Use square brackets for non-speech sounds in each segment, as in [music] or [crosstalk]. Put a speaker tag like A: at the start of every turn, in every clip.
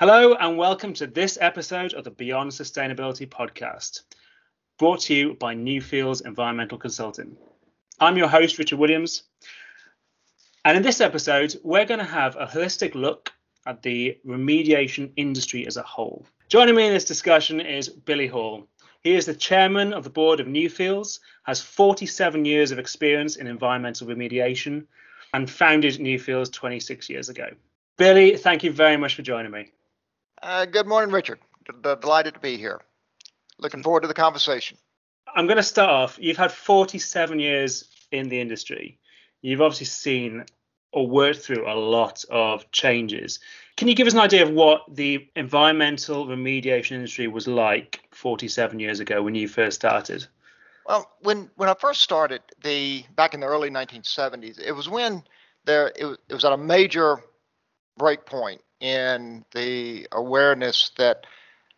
A: Hello, and welcome to this episode of the Beyond Sustainability podcast, brought to you by Newfields Environmental Consulting. I'm your host, Richard Williams, and in this episode, we're going to have a holistic look at the remediation industry as a whole. Joining me in this discussion is Billy Hall. He is the chairman of the board of Newfields, has 47 years of experience in environmental remediation, and founded Newfields 26 years ago. Billy, thank you very much for joining me.
B: Uh, good morning, Richard. D- delighted to be here. Looking forward to the conversation.
A: I'm going to start off. You've had 47 years in the industry. You've obviously seen or worked through a lot of changes. Can you give us an idea of what the environmental remediation industry was like 47 years ago when you first started?
B: Well, when when I first started, the back in the early 1970s, it was when there it was, it was at a major break point in the awareness that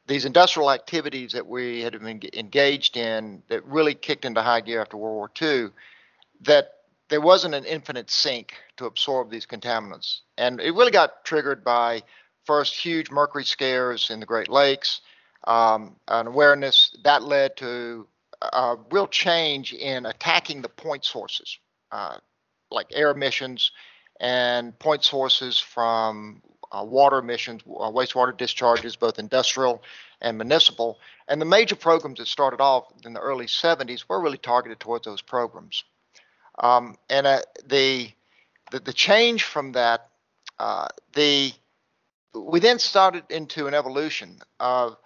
B: these industrial activities that we had been engaged in that really kicked into high gear after World War II, that there wasn't an infinite sink to absorb these contaminants. And it really got triggered by first huge mercury scares in the Great Lakes, um, an awareness that led to a real change in attacking the point sources, uh, like air emissions and point sources from uh, water emissions, uh, wastewater discharges, both industrial and municipal. And the major programs that started off in the early 70s were really targeted towards those programs. Um, and uh, the, the, the change from that, uh, the we then started into an evolution of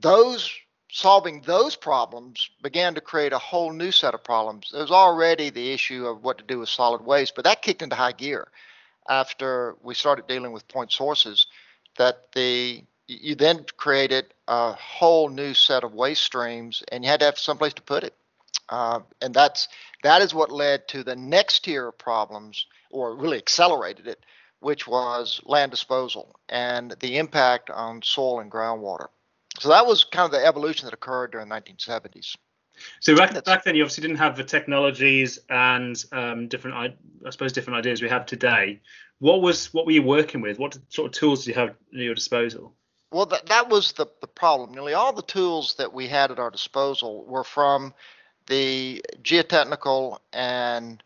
B: those solving those problems began to create a whole new set of problems. There was already the issue of what to do with solid waste, but that kicked into high gear after we started dealing with point sources that the you then created a whole new set of waste streams and you had to have someplace to put it. Uh, and that's that is what led to the next tier of problems or really accelerated it which was land disposal and the impact on soil and groundwater. So that was kind of the evolution that occurred during the 1970s
A: so back, back then, you obviously didn't have the technologies and um, different, I suppose, different ideas we have today. What was what were you working with? What sort of tools did you have at your disposal?
B: Well, that, that was the, the problem. Nearly all the tools that we had at our disposal were from the geotechnical and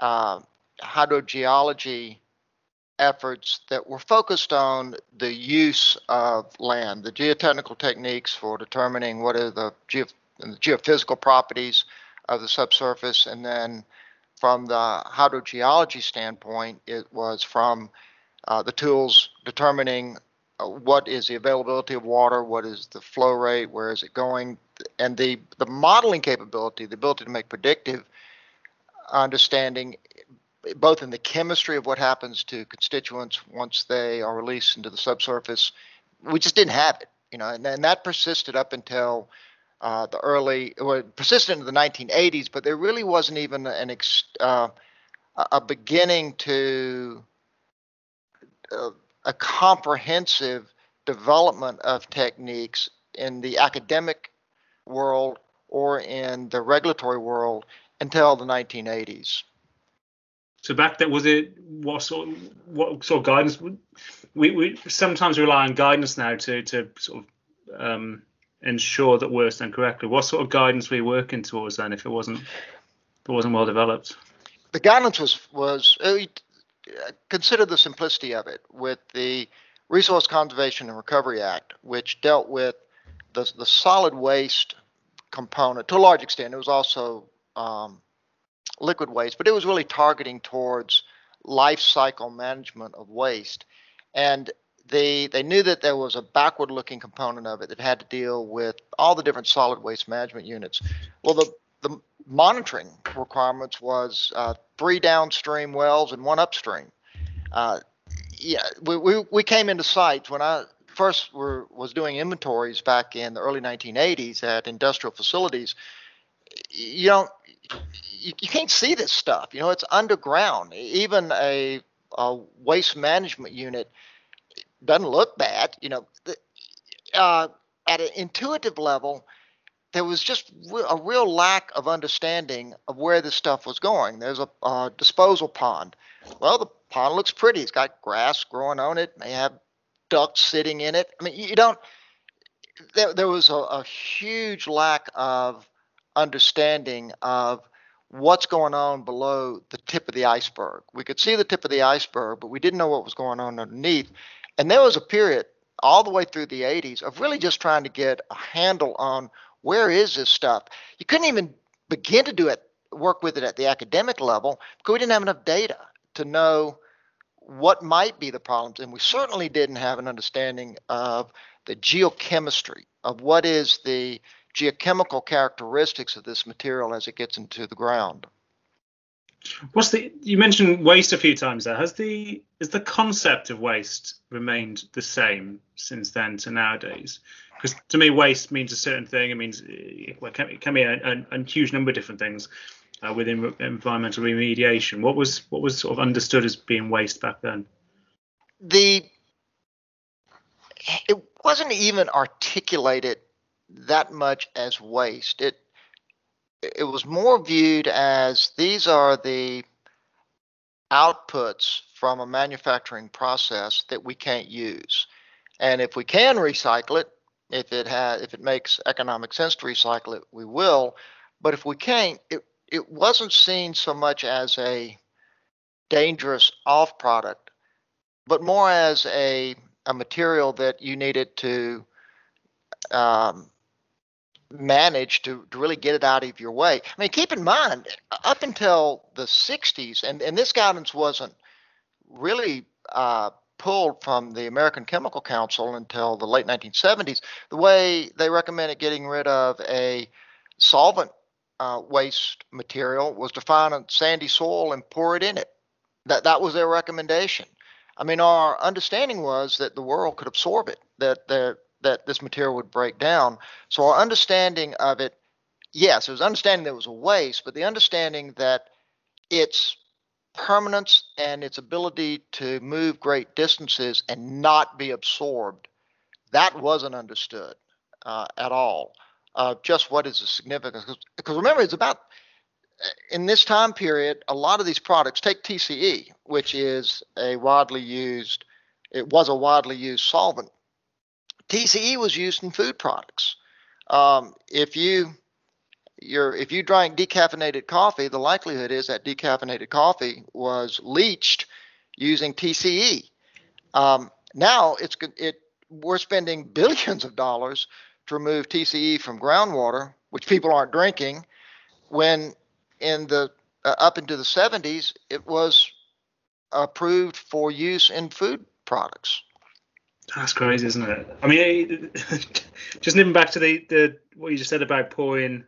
B: uh, hydrogeology efforts that were focused on the use of land, the geotechnical techniques for determining what are the ge- the geophysical properties of the subsurface, and then from the hydrogeology standpoint, it was from uh, the tools determining uh, what is the availability of water, what is the flow rate, where is it going, and the the modeling capability, the ability to make predictive understanding, both in the chemistry of what happens to constituents once they are released into the subsurface. We just didn't have it, you know, and, and that persisted up until uh, the early, well, persisted into the 1980s, but there really wasn't even an ex, uh, a beginning to uh, a comprehensive development of techniques in the academic world or in the regulatory world until the 1980s.
A: So back then, was it what sort of, what sort of guidance? We we sometimes rely on guidance now to to sort of um, ensure that we're done correctly. What sort of guidance were you working towards then if it wasn't if it wasn't well developed?
B: The guidance was was uh, consider the simplicity of it with the Resource Conservation and Recovery Act, which dealt with the the solid waste component to a large extent. It was also um, liquid waste, but it was really targeting towards life cycle management of waste. And they they knew that there was a backward looking component of it that had to deal with all the different solid waste management units. Well, the the monitoring requirements was uh, three downstream wells and one upstream. Uh, yeah, we, we, we came into sites when I first were, was doing inventories back in the early 1980s at industrial facilities. You don't, you, you can't see this stuff. You know, it's underground. Even a, a waste management unit doesn't look bad. You know, uh, at an intuitive level, there was just a real lack of understanding of where this stuff was going. There's a, disposal pond. Well, the pond looks pretty. It's got grass growing on it. May have ducks sitting in it. I mean, you don't. There, there was a, a huge lack of understanding of what's going on below the tip of the iceberg. We could see the tip of the iceberg, but we didn't know what was going on underneath. And there was a period all the way through the 80s of really just trying to get a handle on where is this stuff. You couldn't even begin to do it, work with it at the academic level because we didn't have enough data to know what might be the problems. And we certainly didn't have an understanding of the geochemistry of what is the geochemical characteristics of this material as it gets into the ground.
A: What's the you mentioned waste a few times there. Has the is the concept of waste remained the same since then to nowadays? Because to me, waste means a certain thing. It means well, it can, be a, a, a, huge number of different things uh, within environmental remediation. What was what was sort of understood as being waste back then?
B: The it wasn't even articulated that much as waste. It it was more viewed as these are the outputs from a manufacturing process that we can't use. And if we can recycle it, if it has if it makes economic sense to recycle it, we will. But if we can't, it it wasn't seen so much as a dangerous off product, but more as a a material that you needed to um, manage to, to really get it out of your way. I mean, keep in mind, up until the 60s, and, and this guidance wasn't really uh, pulled from the American Chemical Council until the late 1970s, the way they recommended getting rid of a solvent uh, waste material was to find a sandy soil and pour it in it. That, that was their recommendation. I mean, our understanding was that the world could absorb it, that, that that this material would break down. So our understanding of it, yes, it was understanding that it was a waste, but the understanding that its permanence and its ability to move great distances and not be absorbed, that wasn't understood uh, at all. Uh, just what is the significance? Because remember, it's about in this time period, a lot of these products take TCE, which is a widely used, it was a widely used solvent TCE was used in food products. Um, if you you're, if you drank decaffeinated coffee, the likelihood is that decaffeinated coffee was leached using TCE. Um, now it's it we're spending [laughs] billions of dollars to remove TCE from groundwater, which people aren't drinking. When in the uh, up into the 70s, it was approved for use in food products.
A: That's crazy, isn't it? I mean, [laughs] just nipping back to the, the what you just said about pouring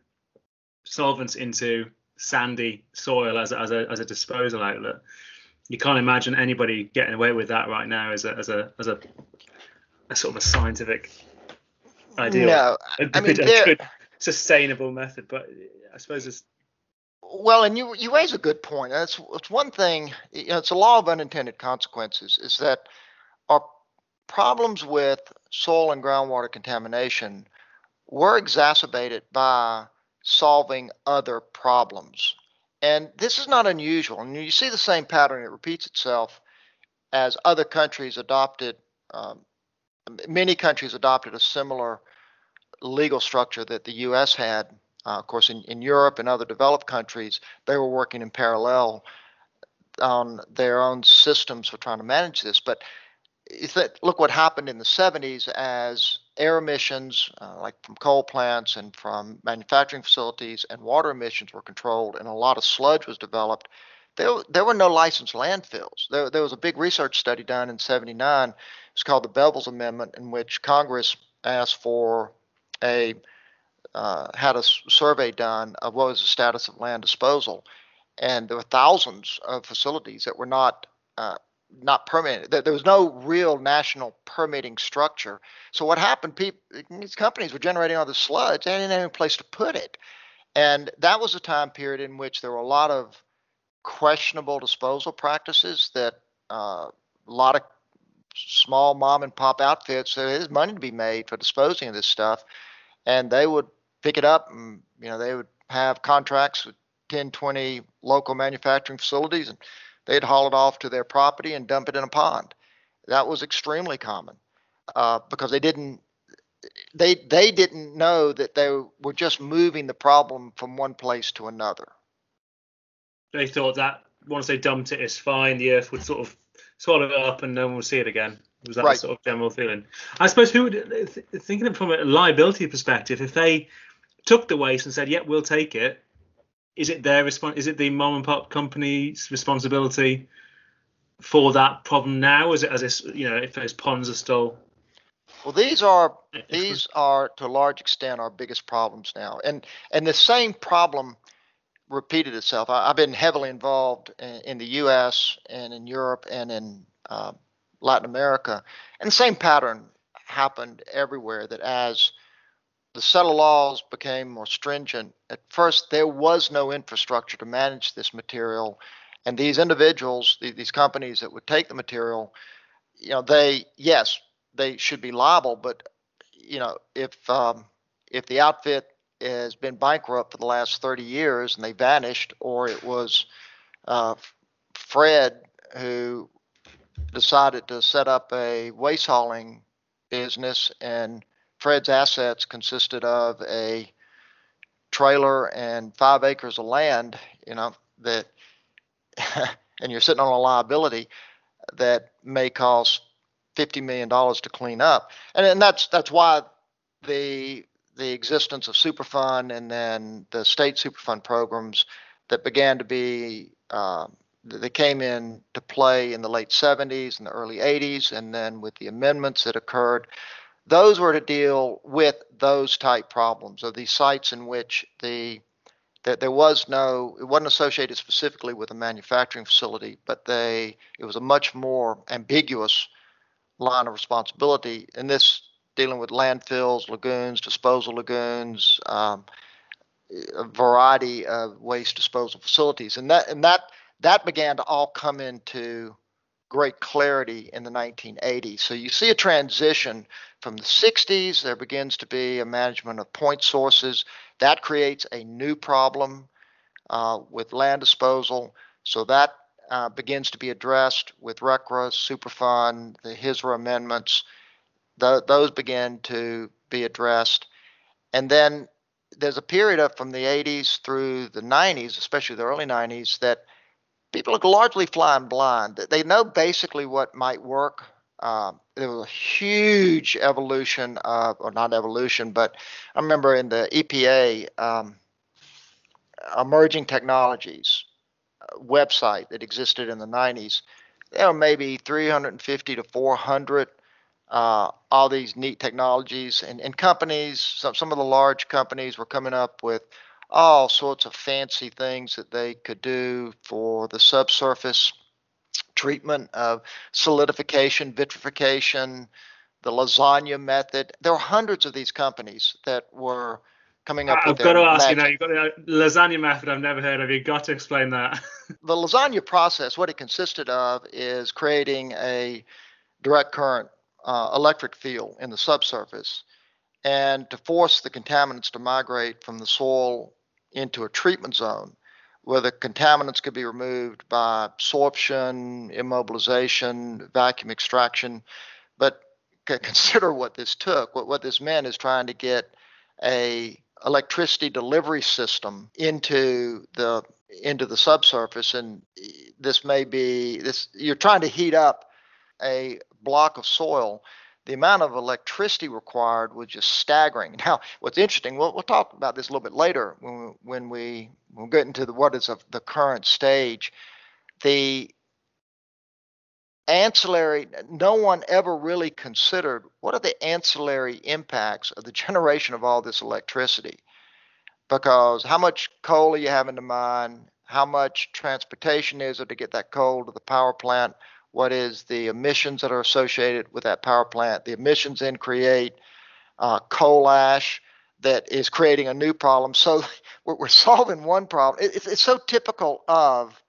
A: solvents into sandy soil as a, as a as a disposal outlet. You can't imagine anybody getting away with that right now as a as a as a, a sort of a scientific ideal.
B: No,
A: a, I mean, a good sustainable method, but I suppose it's
B: well, and you you raise a good point. That's it's one thing. You know, it's a law of unintended consequences. Is that our problems with soil and groundwater contamination were exacerbated by solving other problems. And this is not unusual. And you see the same pattern, it repeats itself as other countries adopted, um, many countries adopted a similar legal structure that the US had. Uh, of course, in, in Europe and other developed countries, they were working in parallel on their own systems for trying to manage this. But is that look what happened in the 70s as air emissions, uh, like from coal plants and from manufacturing facilities, and water emissions were controlled, and a lot of sludge was developed. There, there were no licensed landfills. There, there was a big research study done in 79. It's called the Bevill's Amendment, in which Congress asked for a uh, had a survey done of what was the status of land disposal, and there were thousands of facilities that were not uh, not permitted. There was no real national permitting structure. So what happened? People, these companies were generating all this sludge. And they didn't have any place to put it, and that was a time period in which there were a lot of questionable disposal practices. That uh, a lot of small mom and pop outfits. There's money to be made for disposing of this stuff, and they would pick it up, and you know they would have contracts with 10, 20 local manufacturing facilities and they'd haul it off to their property and dump it in a pond. That was extremely common. uh, because they didn't they they didn't know that they were just moving the problem from one place to another.
A: They thought that once they dumped it, it's fine. The Earth would sort of swallow it up, and no one would see it again. Was that right. sort of general feeling? I suppose who would thinking of from a liability perspective, if they took the waste and said, "Yeah, we'll take it," is it their response? Is it the mom and pop company's responsibility for that problem now? Is it as if you know if those ponds are still
B: well, these are these are to a large extent our biggest problems now, and and the same problem repeated itself. I, have been heavily involved in, in, the U.S. and in Europe and in uh, Latin America, and the same pattern happened everywhere. That as the settled laws became more stringent, at first there was no infrastructure to manage this material, and these individuals, these companies that would take the material, you know, they yes they should be liable. But you know, if um, if the outfit has been bankrupt for the last 30 years and they vanished, or it was uh, Fred who decided to set up a waste hauling business, and Fred's assets consisted of a trailer and five acres of land, you know, that, [laughs] and you're sitting on a liability that may cost fifty million dollars to clean up, and and that's that's why the the existence of Superfund and then the state Superfund programs that began to be uh, they came in to play in the late 70s and the early 80s, and then with the amendments that occurred, those were to deal with those type problems of these sites in which the that there was no it wasn't associated specifically with a manufacturing facility, but they it was a much more ambiguous line of responsibility. In this, dealing with landfills, lagoons, disposal lagoons, um, a variety of waste disposal facilities, and that and that that began to all come into great clarity in the 1980s. So you see a transition from the 60s. There begins to be a management of point sources that creates a new problem uh, with land disposal. So that uh, begins to be addressed with RCRA, Superfund, the HSRA amendments. Those begin to be addressed. And then there's a period of from the 80s through the 90s, especially the early 90s, that people are largely flying blind. They know basically what might work. Uh, there was a huge evolution of, or not evolution, but I remember in the EPA, um, emerging technologies website that existed in the 90s. There were maybe 350 to 400 uh, all these neat technologies and, and companies. Some, some of the large companies were coming up with all sorts of fancy things that they could do for the subsurface treatment of solidification, vitrification, the lasagna method. There were hundreds of these companies that were coming up
A: I've got to ask magic. you now. You've got the lasagna method. I've never heard of. You've got to explain that. [laughs]
B: the lasagna process, what it consisted of, is creating a direct current uh, electric field in the subsurface, and to force the contaminants to migrate from the soil into a treatment zone, where the contaminants could be removed by absorption, immobilization, vacuum extraction. But [laughs] consider what this took. What what this meant is trying to get a electricity delivery system into the into the subsurface and this may be this you're trying to heat up a block of soil the amount of electricity required was just staggering [laughs] now what's interesting we'll, we'll talk about this a little bit later when we, when we when we get into the what is the current stage the ancillary, no one ever really considered what are the ancillary impacts of the [laughs] generation of all this electricity. Because how much coal are you having to mine? How much transportation is it to get that coal to the power plant? What is the emissions that are associated with that power plant? The emissions then create uh, coal ash that is creating a new problem. So [laughs] we're, solving one problem. It, it's so typical of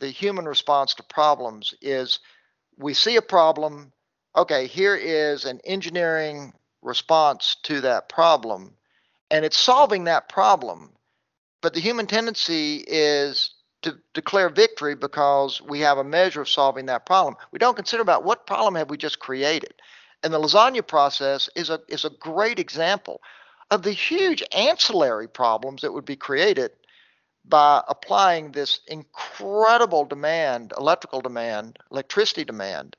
B: the human response to problems is we see a problem. Okay, here is an engineering response to that problem, and it's solving that problem. But the human tendency is to declare victory because we have a measure of solving that problem. We don't consider about what problem have we just created. and the lasagna process is a is a great example of the huge ancillary problems that would be created by applying this incredible demand, electrical demand, electricity demand,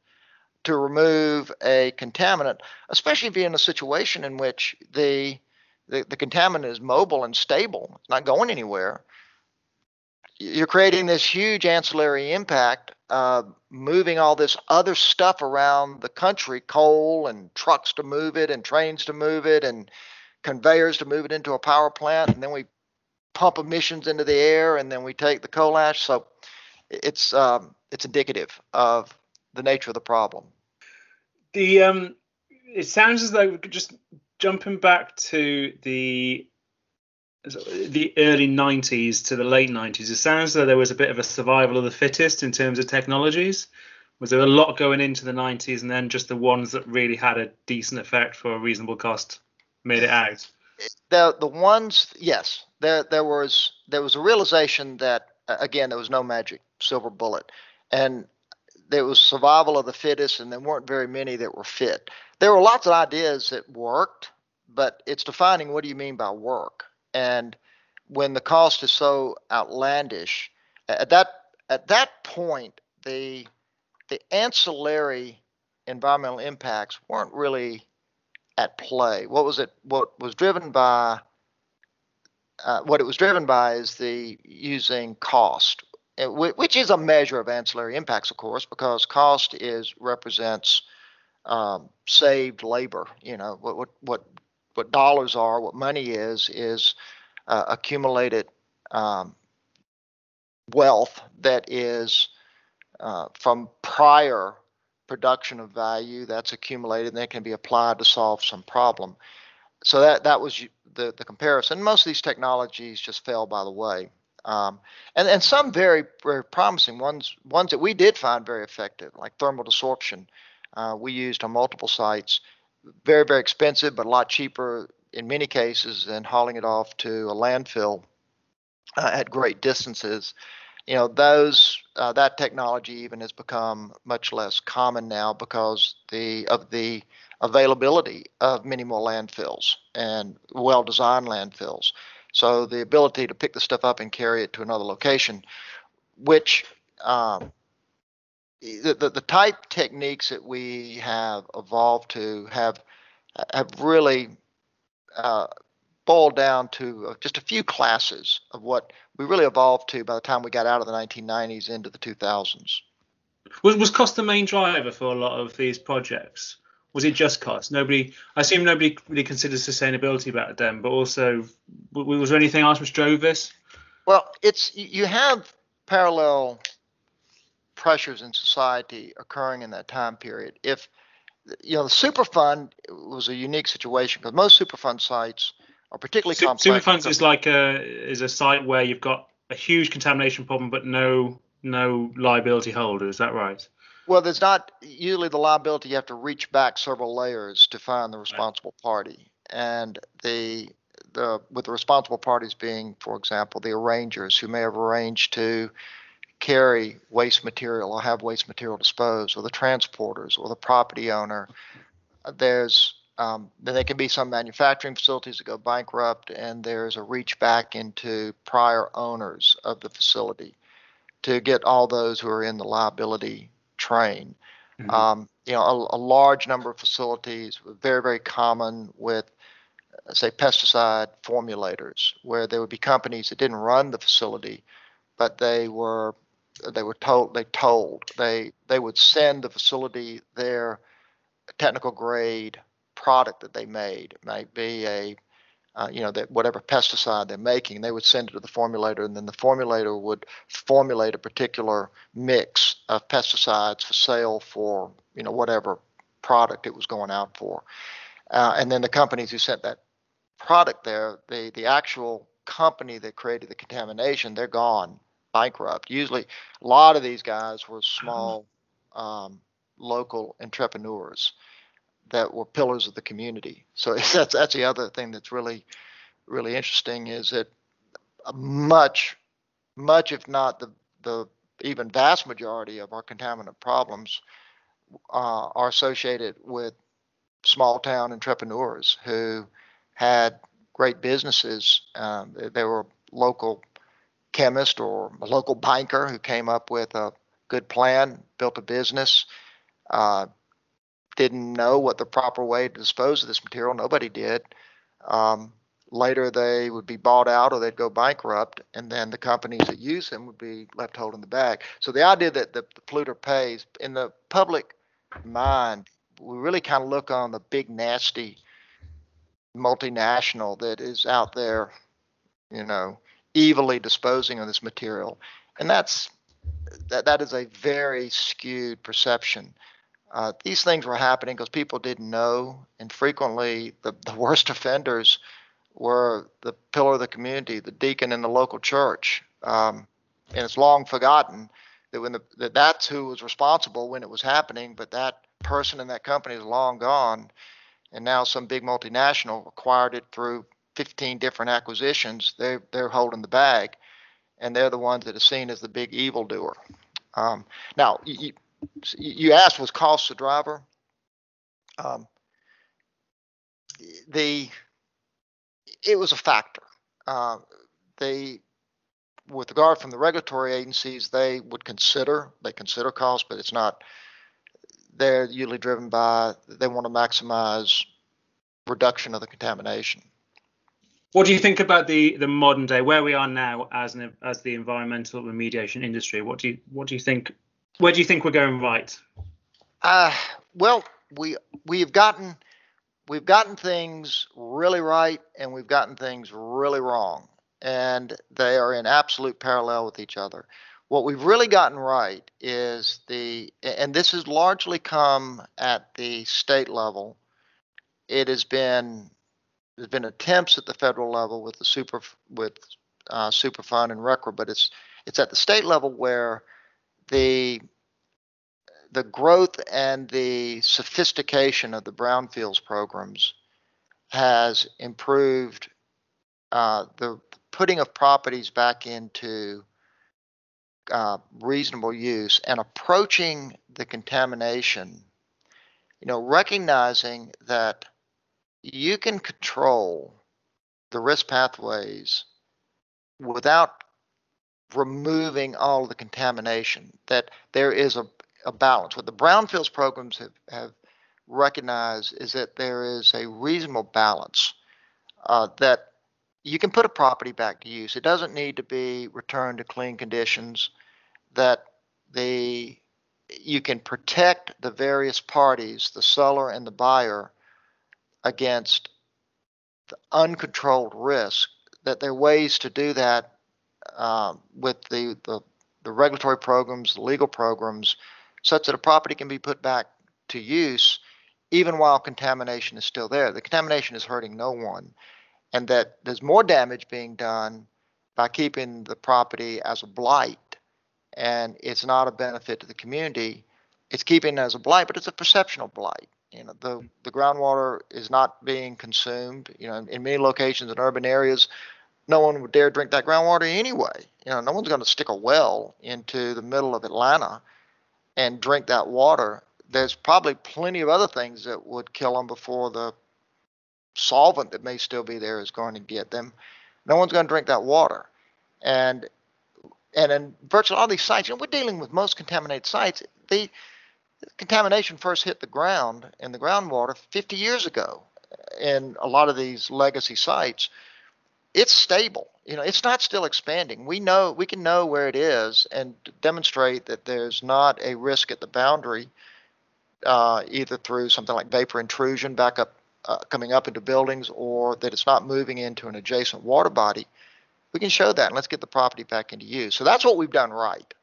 B: to remove a contaminant, especially if you're in a situation in which the, the, the contaminant is mobile and stable, it's not going anywhere. You're creating this huge ancillary impact, uh, moving all this other stuff around the country, coal and trucks to move it, and trains to move it, and conveyors to move it into a power plant, and then we pump emissions into the air, and then we take the coal ash. So it's um, it's indicative of the nature of the problem.
A: The um, it sounds as though just jumping back to the the early 90s to the late 90s it sounds though there was a bit of a survival of the fittest in terms of technologies. Was there a lot going into the 90s and then just the ones that really had a decent effect for a reasonable cost made it out?
B: The the ones yes there there was there was a realization that again there was no magic silver bullet. And there was survival of the fittest and there weren't very many that were fit. There were lots of ideas that worked but it's defining what do you mean by work and when the cost is so outlandish at that at that point the the ancillary environmental impacts weren't really at play. What was it? What was driven by? Uh, what it was driven by is the using cost, which is a measure of ancillary impacts, of course, because cost is represents um, saved labor. You know what what what what dollars are, what money is, is uh, accumulated um, wealth that is uh, from prior production of value that's accumulated and that can be applied to solve some problem. So that that was the the comparison. Most of these technologies just fell by the way, um, and and some very very promising ones ones that we did find very effective, like thermal desorption. Uh, we used on multiple sites. Very very expensive, but a lot cheaper in many cases than hauling it off to a landfill uh, at great distances you know those uh, that technology even has become much less common now because the of the availability of many more landfills and well-designed landfills. So the ability to pick the stuff up and carry it to another location, which um, the, the, the type techniques that we have evolved to have have really uh, boiled down to uh, just a few classes of what we really evolved to by the time we got out of the 1990s into the 2000s.
A: Was, was cost the main driver for a lot of these projects? Was it just cost? Nobody, I assume nobody really considered sustainability back then, but also, was there anything else which drove this?
B: Well, it's you have parallel pressures in society occurring in that time period. If you know the Superfund was a unique situation because most Superfund sites are particularly Su- complex.
A: Superfunds is like a is a site where you've got a huge contamination problem, but no no liability holder. Is that right?
B: Well, there's not usually the liability. You have to reach back several layers to find the responsible party, and the the with the responsible parties being, for example, the arrangers who may have arranged to carry waste material or have waste material disposed, or the transporters, or the property owner. There's um, then there can be some manufacturing facilities that go bankrupt, and there's a reach back into prior owners of the facility to get all those who are in the liability train. Mm-hmm. Um, you know, a, a, large number of facilities, very very common with, say, pesticide formulators, where there would be companies that didn't run the facility, but they were they were told they told they they would send the facility their technical grade product that they made. It might be a uh, you know that whatever pesticide they're making, they would send it to the formulator, and then the formulator would formulate a particular mix of pesticides for sale for you know whatever product it was going out for. Uh, and then the companies who sent that product there, the the actual company that created the contamination, they're gone, bankrupt. Usually, a lot of these guys were small, um, local entrepreneurs that were pillars of the community. So [laughs] that's that's the other thing that's really really interesting is that much much if not the the even vast majority of our contaminant problems uh, are associated with small town entrepreneurs who had great businesses. Um, they, they were local chemist or a local banker who came up with a good plan, built a business, uh, didn't know what the proper way to dispose of this material. Nobody did. Um, later, they would be bought out or they'd go bankrupt, and then the companies that use them would be left holding the bag. So the idea that the, the polluter pays in the public mind, we really kind of look on the big nasty multinational that is out there, you know, evilly disposing of this material, and that's that that is a very skewed perception. Uh, these things were happening because people didn't know, and frequently the, the [laughs] worst offenders were the pillar of the community, the deacon in the local church. Um, and it's long forgotten that when the, that that's who was responsible when it was happening, but that person in that company is long gone, and now some big multinational acquired it through 15 different acquisitions. They they're holding the bag, and they're the ones that are seen as the big evildoer. Um, now, you, you asked was cost the driver. Um, the it was a factor. Uh, they, with regard from the regulatory agencies, they would consider they consider cost, but it's not. They're usually driven by they want to maximize reduction of the contamination.
A: What do you think about the the modern day where we are now as an as the environmental remediation industry? What do you what do you think? Where do you think we're going right?
B: Uh, well, we we've gotten we've gotten things really right and we've gotten things really wrong, and they are in absolute parallel with each other. What we've really gotten right is the, and this has largely come at the state level. It has been there's been attempts at the federal level with the super with uh, Superfund and RCRA, but it's it's at the state level where the the growth and the sophistication of the brownfields programs has improved uh, the putting of properties back into uh, reasonable use and approaching the contamination, you know, recognizing that you can control the risk pathways without removing all the contamination, that there is a, a balance. What the brownfields programs have, have recognized is that there is a reasonable balance uh, that you can put a property back to use. It doesn't need to be returned to clean conditions. That the you can protect the various parties, the seller and the buyer, against the uncontrolled risk, that there are ways to do that um, with the, the, the regulatory programs, the legal programs, such that a property can be put back to use even while contamination is still there. The contamination is hurting no one, and that there's more damage being done by keeping the property as a blight, and it's not a benefit to the community. It's keeping it as a blight, but it's a perceptional blight. You know, the, the groundwater is not being consumed. You know, in, in many locations in urban areas, no one would dare drink that groundwater anyway. You know, no one's going to stick a well into the middle of Atlanta and drink that water. There's probably plenty of other things that would kill them before the solvent that may still be there is going to get them. No one's going to drink that water. And and in virtually all these sites, you know, we're dealing with most contaminated sites. They contamination first hit the ground and the groundwater 50 years ago in a lot of these legacy sites it's stable. You know it's not still expanding. We know we can know where it is and demonstrate that there's not a risk at the boundary uh, either through something like vapor intrusion back up uh, coming up into buildings or that it's not moving into an adjacent water body. We can show that and let's get the property back into use. So that's what we've done right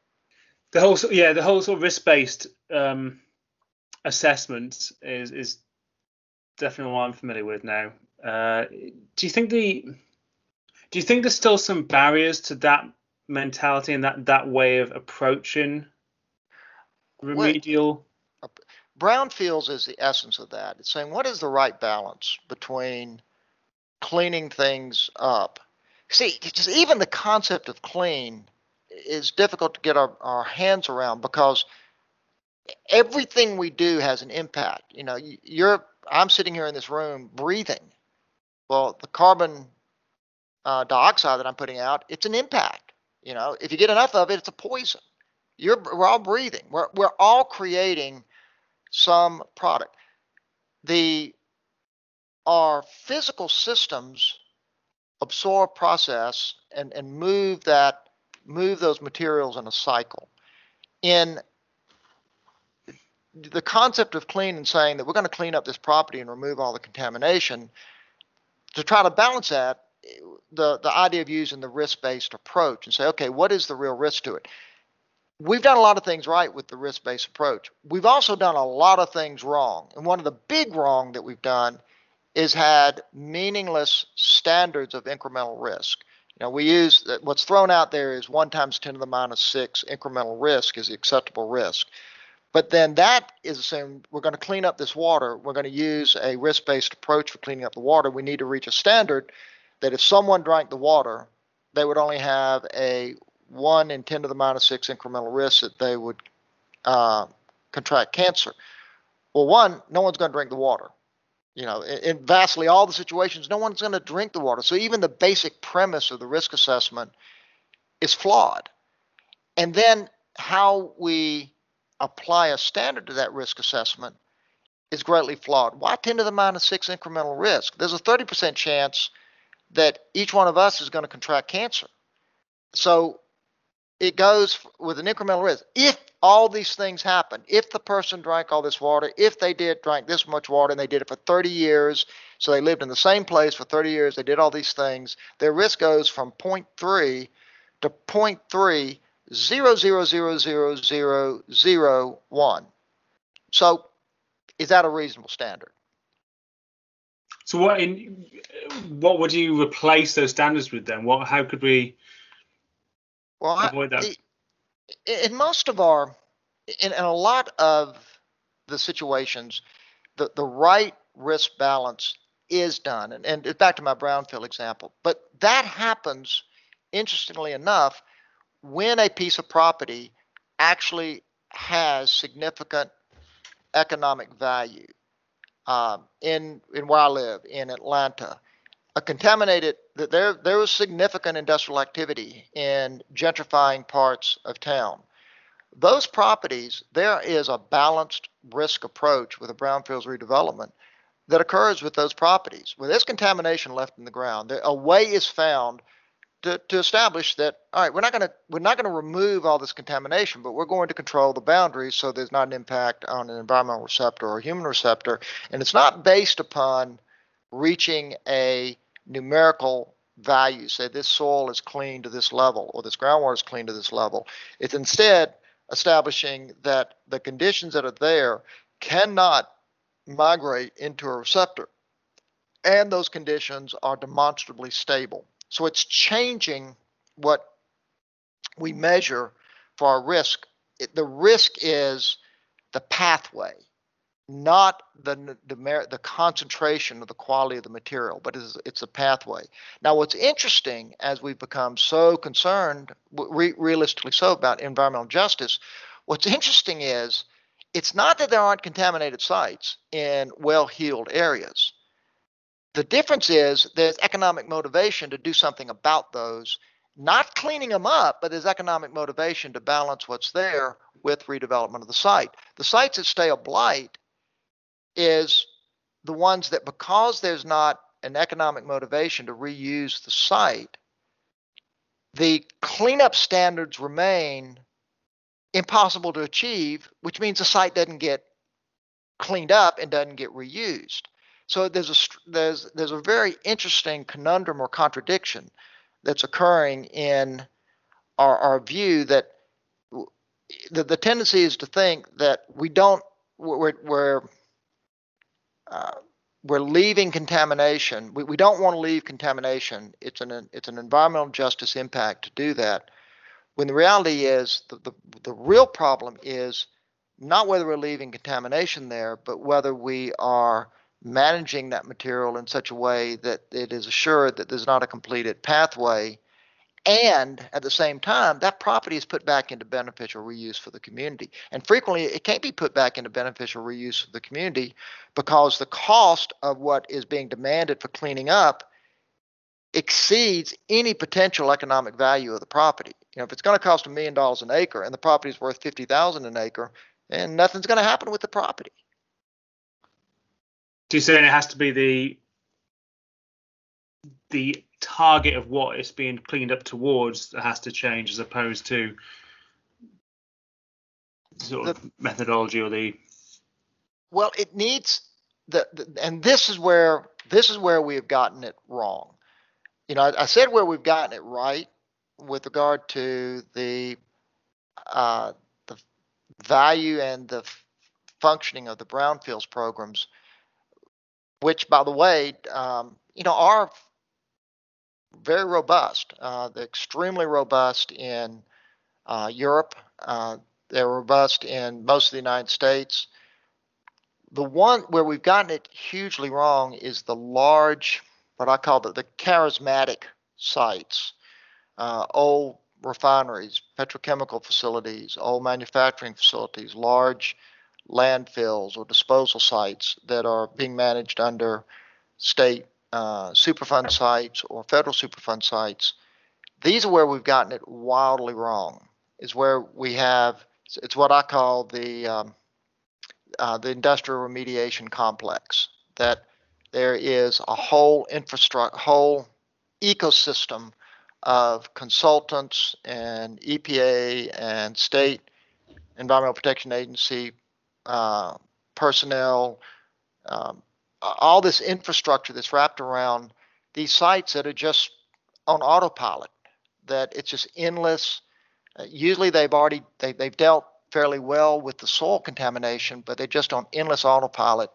A: the whole yeah the whole sort of risk based um, assessment is is definitely what I'm familiar with now. Uh, do you think the do you think there's still some barriers to that mentality and that that way of approaching remedial?
B: Well, brownfields is the essence of that. It's saying what is the right balance between cleaning things up. See, just even the concept of clean is difficult to get our, our hands around because everything we do has an impact. You know, you're I'm sitting here in this room breathing. Well, the carbon uh, dioxide that I'm putting out, it's an impact. You know, if you get enough of it, it's a poison. You're, we're all breathing. We're, we're all creating some product. The our physical systems absorb, process, and, and move that move those materials in a cycle. In the concept of clean and saying that we're going to clean up this property and remove all the contamination, to try to balance that, the, the idea of using the risk-based approach and say, okay, what is the real risk to it? We've done a lot of things right with the risk-based approach. We've also done a lot of things wrong. And one of the big wrong that we've done is had meaningless standards of incremental risk. Know, we use what's thrown out there is one times 10 to the minus six incremental risk is the acceptable risk. But then that is assumed we're going to clean up this water. We're going to use a risk based approach for cleaning up the water. We need to reach a standard that if someone drank the water, they would only have a 1 in 10 to the minus 6 incremental risk that they would uh, contract cancer. Well, one, no one's going to drink the water. You know, in, vastly all the situations, no one's going to drink the water. So even the basic premise of the risk assessment is flawed. And then how we apply a standard to that risk assessment is greatly flawed. Why 10 to the minus 6 incremental risk? There's a 30% chance that each one of us is going to contract cancer. So it goes with an incremental risk. If all these things happen, if the person drank all this water, if they did drink this much water and they did it for 30 years, so they lived in the same place for 30 years, they did all these things, their risk goes from 0.3 to 0.3 zero zero zero zero zero zero one. So, is that a reasonable standard?
A: So, what in what would you replace those standards with then? What how could we
B: well, avoid that? In most of our, in, in a lot of the situations, the the right risk balance is done, and, and back to my brownfield example, but that happens. Interestingly enough, when a piece of property actually has significant economic value. Um, in in where I live in Atlanta, a contaminated there there was significant industrial activity in gentrifying parts of town. Those properties, there is a balanced risk approach with a brownfields redevelopment that occurs with those properties. When there's contamination left in the ground, there, a way is found to, to establish that all right we're not going to we're not going to remove all this contamination but we're going to control the boundaries so there's not an impact on an environmental receptor or human receptor and it's not based upon reaching a numerical value. Say this soil is clean to this level or this groundwater is clean to this level. It's instead establishing that the conditions that are there cannot migrate into a receptor and those conditions are demonstrably stable. So it's changing what we measure for our risk. It, the risk is the pathway, not the, the, the concentration of the quality of the material, but it's, it's a pathway. Now, what's interesting as we've become so concerned, re- realistically so, about environmental justice, what's interesting is it's not that there aren't contaminated sites in well heeled areas. The difference is there's economic motivation to do something about those, not cleaning them up, but there's economic motivation to balance what's there with redevelopment of the site. The sites that stay a blight is the ones that because there's not an economic motivation to reuse the site, the cleanup standards remain impossible to achieve, which means the site doesn't get cleaned up and doesn't get reused. So there's a there's there's a very interesting conundrum or contradiction that's occurring in our, our view that the, the tendency is to think that we don't we're we're uh, we're leaving contamination. We, we don't want to leave contamination. It's an it's an environmental justice impact to do that. When the reality is the, the, the real problem is not whether we're leaving contamination there, but whether we are managing that material in such a way that it is assured that there's not a completed pathway and at the same time that property is put back into beneficial reuse for the community. And frequently it can't be put back into beneficial reuse for the community because the cost of what is being demanded for cleaning up exceeds any potential economic value of the property. You know if it's going to cost a million dollars an acre and the property is worth 50000 an acre then nothing's going to happen with the property.
A: So you're saying it has to be the the target of what it's being cleaned up towards that has to change as opposed to sort of the, methodology or the
B: well it needs the, the, and this is where this is where we have gotten it wrong. You know I, I said where we've gotten it right with regard to the uh, the value and the functioning of the brownfields programs which by the way um, you know are very robust. Uh, they're extremely robust in uh, Europe. Uh, they're robust in most of the United States. The one where we've gotten it hugely wrong is the large, what I call the, the charismatic sites, uh, old refineries, petrochemical facilities, old manufacturing facilities, large landfills or disposal sites that are being managed under state uh, Superfund sites or federal Superfund sites, these are where we've gotten it wildly wrong. Is where we have it's what I call the um, uh, the industrial remediation complex. That there is a whole infrastructure, whole ecosystem of consultants and EPA and state environmental protection agency uh, personnel, um, all this infrastructure that's wrapped around these sites that are just on autopilot, that it's just endless. Uh, usually they've already they, they've dealt fairly well with the soil contamination, but they're just on endless autopilot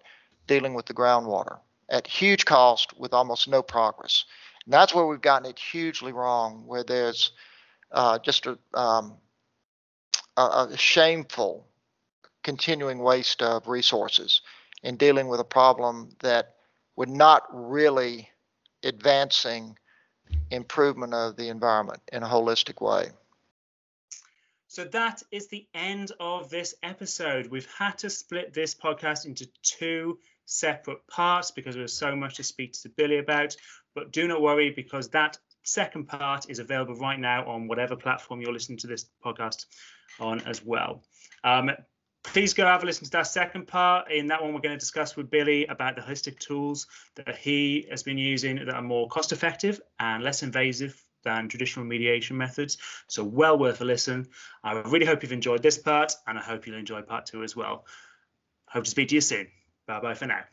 B: dealing with the groundwater at huge cost with almost no progress. And that's where we've gotten it hugely wrong, where there's uh, just a, um, a, a shameful continuing waste of resources in dealing with a problem that would not really advancing improvement of the environment in a holistic way.
A: So that is the end of this episode. We've had to split this podcast into two separate parts because there was so much to speak to Billy about. But do not worry because that second part is available right now on whatever platform you're listening to this podcast on as well. Um, please go have a listen to that second part. In that one, we're going to discuss with Billy about the holistic tools that he has been using that are more cost effective and less invasive than traditional mediation methods. So, well worth a listen. I really hope you've enjoyed this part, and I hope you'll enjoy part two as well. Hope to speak to you soon. Bye bye for now.